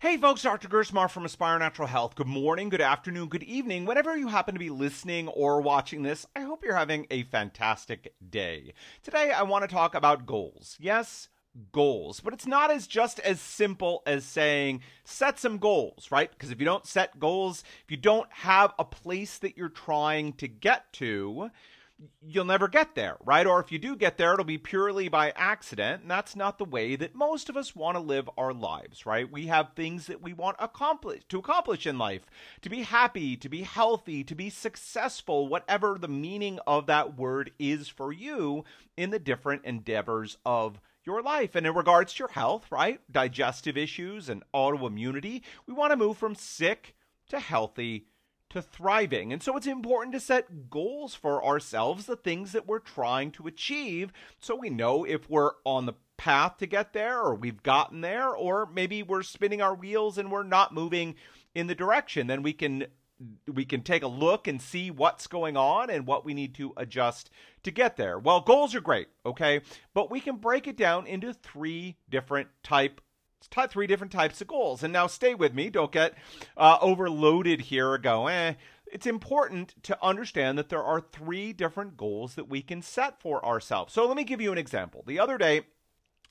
Hey folks, Dr. Gersmar from Aspire Natural Health. Good morning, good afternoon, good evening. Whenever you happen to be listening or watching this, I hope you're having a fantastic day. Today I want to talk about goals. Yes, goals, but it's not as just as simple as saying set some goals, right? Because if you don't set goals, if you don't have a place that you're trying to get to, you'll never get there, right? Or if you do get there, it'll be purely by accident. And that's not the way that most of us want to live our lives, right? We have things that we want accomplish to accomplish in life, to be happy, to be healthy, to be successful, whatever the meaning of that word is for you in the different endeavors of your life. And in regards to your health, right? Digestive issues and autoimmunity, we want to move from sick to healthy to thriving. And so it's important to set goals for ourselves, the things that we're trying to achieve, so we know if we're on the path to get there or we've gotten there, or maybe we're spinning our wheels and we're not moving in the direction. Then we can we can take a look and see what's going on and what we need to adjust to get there. Well, goals are great, okay? But we can break it down into three different type three different types of goals. And now stay with me. Don't get uh, overloaded here or go, eh. It's important to understand that there are three different goals that we can set for ourselves. So let me give you an example. The other day,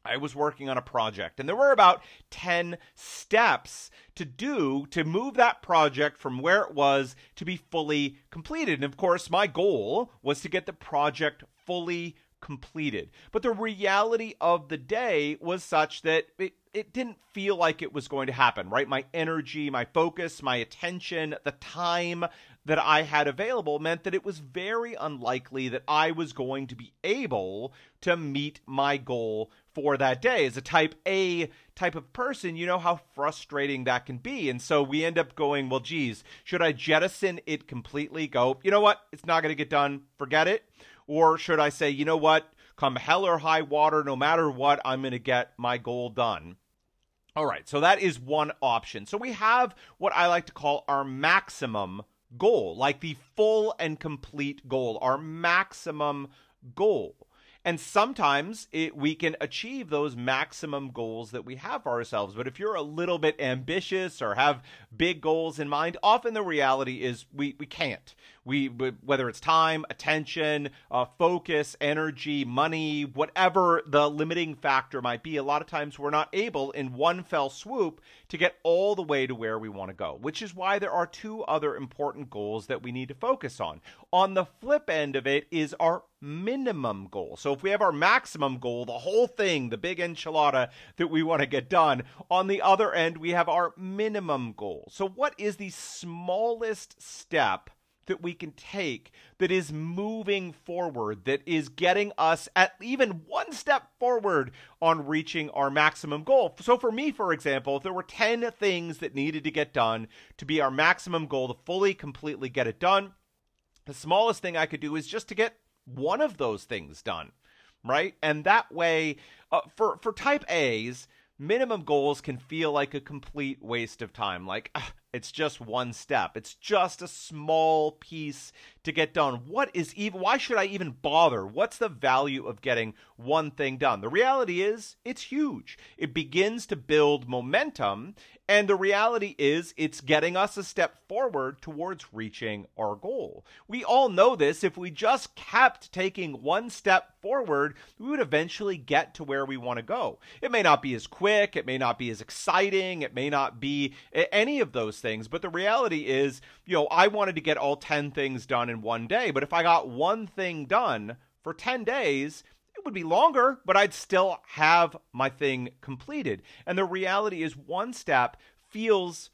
I was working on a project, and there were about 10 steps to do to move that project from where it was to be fully completed. And of course, my goal was to get the project fully completed. But the reality of the day was such that it, it didn't feel like it was going to happen, right? My energy, my focus, my attention, the time that I had available meant that it was very unlikely that I was going to be able to meet my goal for that day. As a type A type of person, you know how frustrating that can be. And so we end up going, well, geez, should I jettison it completely? Go, you know what? It's not going to get done. Forget it. Or should I say, you know what? Come hell or high water, no matter what, I'm going to get my goal done. All right, so that is one option. So we have what I like to call our maximum goal, like the full and complete goal, our maximum goal. And sometimes it, we can achieve those maximum goals that we have for ourselves. But if you're a little bit ambitious or have big goals in mind, often the reality is we, we can't we whether it's time attention uh, focus energy money whatever the limiting factor might be a lot of times we're not able in one fell swoop to get all the way to where we want to go which is why there are two other important goals that we need to focus on. On the flip end of it is our minimum goal. So if we have our maximum goal the whole thing the big enchilada that we want to get done on the other end we have our minimum goal. So what is the smallest step that we can take that is moving forward, that is getting us at even one step forward on reaching our maximum goal. So, for me, for example, if there were 10 things that needed to get done to be our maximum goal, to fully, completely get it done, the smallest thing I could do is just to get one of those things done, right? And that way, uh, for, for type A's, minimum goals can feel like a complete waste of time. Like, uh, it's just one step. It's just a small piece to get done. What is even why should I even bother? What's the value of getting one thing done? The reality is it's huge. It begins to build momentum and the reality is it's getting us a step forward towards reaching our goal. We all know this. If we just kept taking one step forward, we would eventually get to where we want to go. It may not be as quick, it may not be as exciting, it may not be any of those things, but the reality is, you know, I wanted to get all 10 things done in one day, but if I got one thing done for 10 days, it would be longer, but I'd still have my thing completed. And the reality is, one step feels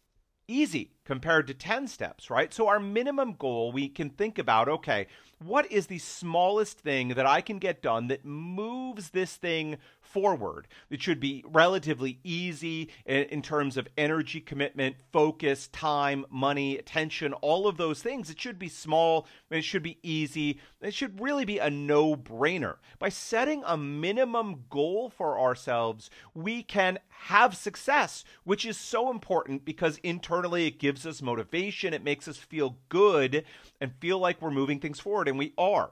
easy compared to 10 steps, right? So, our minimum goal, we can think about okay, what is the smallest thing that I can get done that moves this thing forward? It should be relatively easy in, terms of energy commitment, focus, time, money, attention, all of those things. It should be small, it should be easy, it should really be a no brainer. By setting a minimum goal for ourselves, we can have success, which is so important because internally it gives us motivation, it makes us feel good and feel like we're moving things forward, and we are.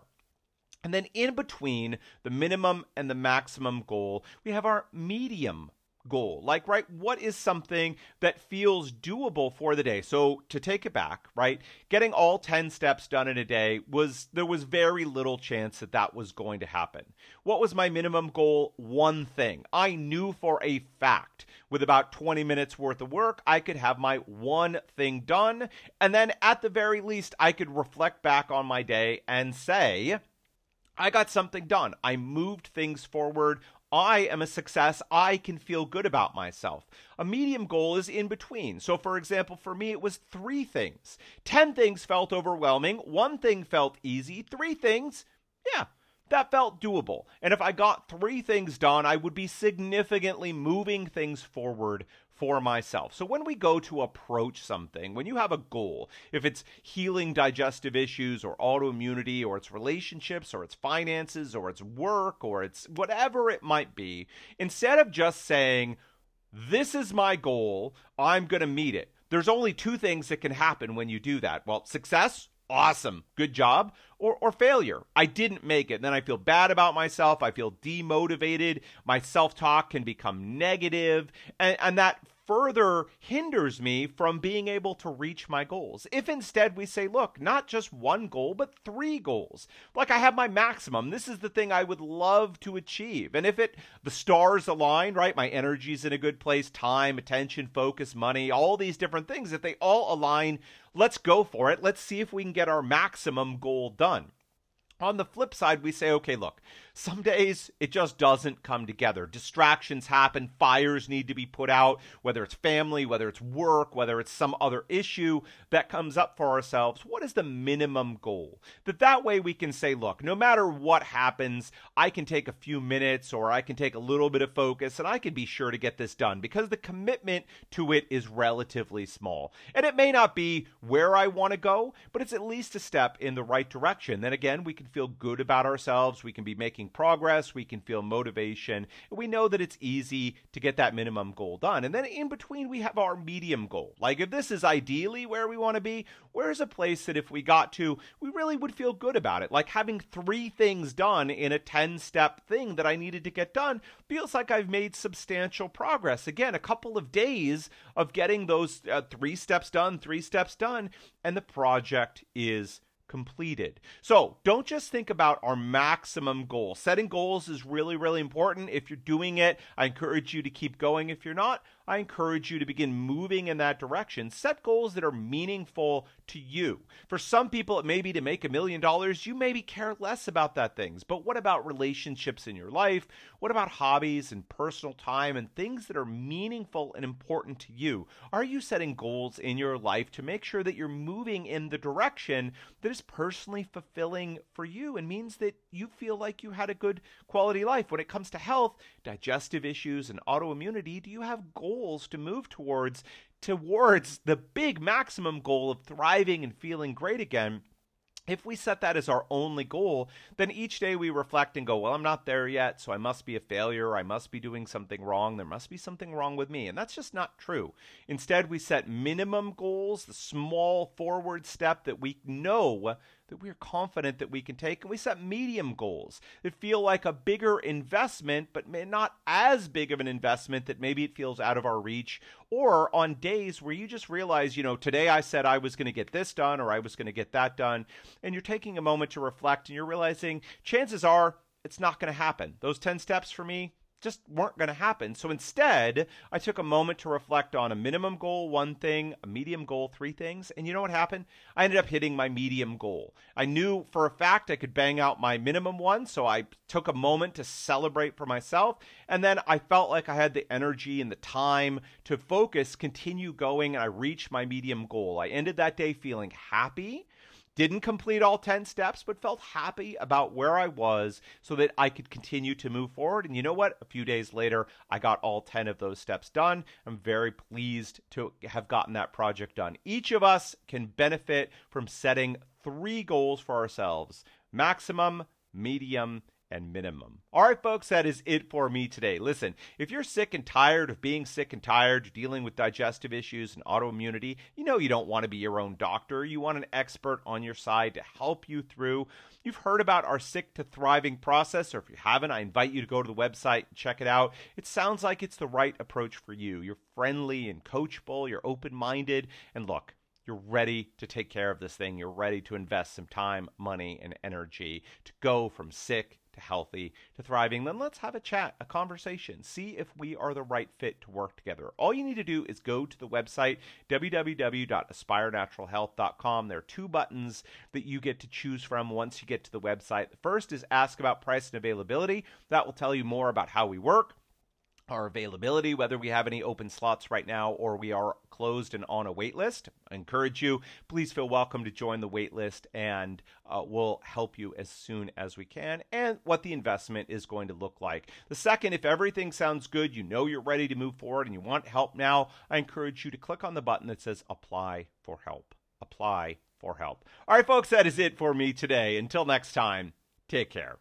And then in between the minimum and the maximum goal, we have our medium goal? Like, right, what is something that feels doable for the day? So, to take it back, right, getting all 10 steps done in a day was, there was very little chance that that was going to happen. What was my minimum goal? One thing. I knew for a fact with about 20 minutes worth of work, I could have my one thing done. And then at the very least, I could reflect back on my day and say, I got something done. I moved things forward I am a success. I can feel good about myself. A medium goal is in between. So, for example, for me, it was three things. Ten things felt overwhelming. One thing felt easy. Three things, yeah, that felt doable. And if I got three things done, I would be significantly moving things forward for myself. So when we go to approach something, when you have a goal, if it's healing digestive issues or autoimmunity or it's relationships or it's finances or it's work or it's whatever it might be, instead of just saying, this is my goal, I'm going to meet it. There's only two things that can happen when you do that. Well, success awesome, good job, or, or failure. I didn't make it. Then I feel bad about myself. I feel demotivated. My self talk can become negative, and, and that further hinders me from being able to reach my goals. If instead we say, look, not just one goal, but three goals. Like I have my maximum. This is the thing I would love to achieve. And if it the stars align, right? My energy's in a good place, time, attention, focus, money, all these different things, if they all align, let's go for it. Let's see if we can get our maximum goal done. On the flip side, we say, okay, look, some days it just doesn't come together. Distractions happen, fires need to be put out, whether it's family, whether it's work, whether it's some other issue that comes up for ourselves. What is the minimum goal? That that way we can say, look, no matter what happens, I can take a few minutes or I can take a little bit of focus and I can be sure to get this done because the commitment to it is relatively small. And it may not be where I want to go, but it's at least a step in the right direction. Then again, we can feel good about ourselves. We can be making progress. We can feel motivation. We know that it's easy to get that minimum goal done. And then in between, we have our medium goal. Like if this is ideally where we want to be, where's a place that if we got to, we really would feel good about it? Like having three things done in a 10 step thing that I needed to get done feels like I've made substantial progress. Again, a couple of days of getting those uh, three steps done, three steps done, and the project is completed. So don't just think about our maximum goal. Setting goals is really, really important. If you're doing it, I encourage you to keep going. If you're not, I encourage you to begin moving in that direction. Set goals that are meaningful to you. For some people, it may be to make a million dollars. You maybe care less about that things. But what about relationships in your life? What about hobbies and personal time and things that are meaningful and important to you? Are you setting goals in your life to make sure that you're moving in the direction that is personally fulfilling for you and means that you feel like you had a good quality life? When it comes to health, digestive issues, and autoimmunity, do you have goals? to move towards towards the big maximum goal of thriving and feeling great again if we set that as our only goal, then each day we reflect and go, well, I'm not there yet, so I must be a failure. I must be doing something wrong. There must be something wrong with me. And that's just not true. Instead, we set minimum goals, the small forward step that we know that we are confident that we can take. And we set medium goals that feel like a bigger investment, but not as big of an investment that maybe it feels out of our reach. Or on days where you just realize, you know, today I said I was going to get this done or I was going to get that done. And you're taking a moment to reflect and you're realizing chances are it's not going to happen. Those 10 steps for me, just weren't going to happen. So instead, I took a moment to reflect on a minimum goal, one thing, a medium goal, three things. And you know what happened? I ended up hitting my medium goal. I knew for a fact I could bang out my minimum one. So I took a moment to celebrate for myself. And then I felt like I had the energy and the time to focus, continue going, and I reached my medium goal. I ended that day feeling happy didn't complete all 10 steps, but felt happy about where I was so that I could continue to move forward. And you know what? A few days later, I got all 10 of those steps done. I'm very pleased to have gotten that project done. Each of us can benefit from setting three goals for ourselves maximum, medium, and minimum. All right, folks, that is it for me today. Listen, if you're sick and tired of being sick and tired, dealing with digestive issues and autoimmunity, you know you don't want to be your own doctor. You want an expert on your side to help you through. You've heard about our Sick to Thriving process, or if you haven't, I invite you to go to the website and check it out. It sounds like it's the right approach for you. You're friendly and coachable, you're open minded, and look, you're ready to take care of this thing. You're ready to invest some time, money, and energy to go from sick to healthy to thriving, then let's have a chat, a conversation, see if we are the right fit to work together. All you need to do is go to the website www.aspirenaturalhealth.com. There are two buttons that you get to choose from once you get to the website. The first is ask about price and availability. That will tell you more about how we work our availability, whether we have any open slots right now or we are closed and on a wait list. I encourage you, please feel welcome to join the wait list and uh, we'll help you as soon as we can and what the investment is going to look like. The second, if everything sounds good, you know you're ready to move forward and you want help now, I encourage you to click on the button that says apply for help. Apply for help. All right, folks, that is it for me today. Until next time, take care.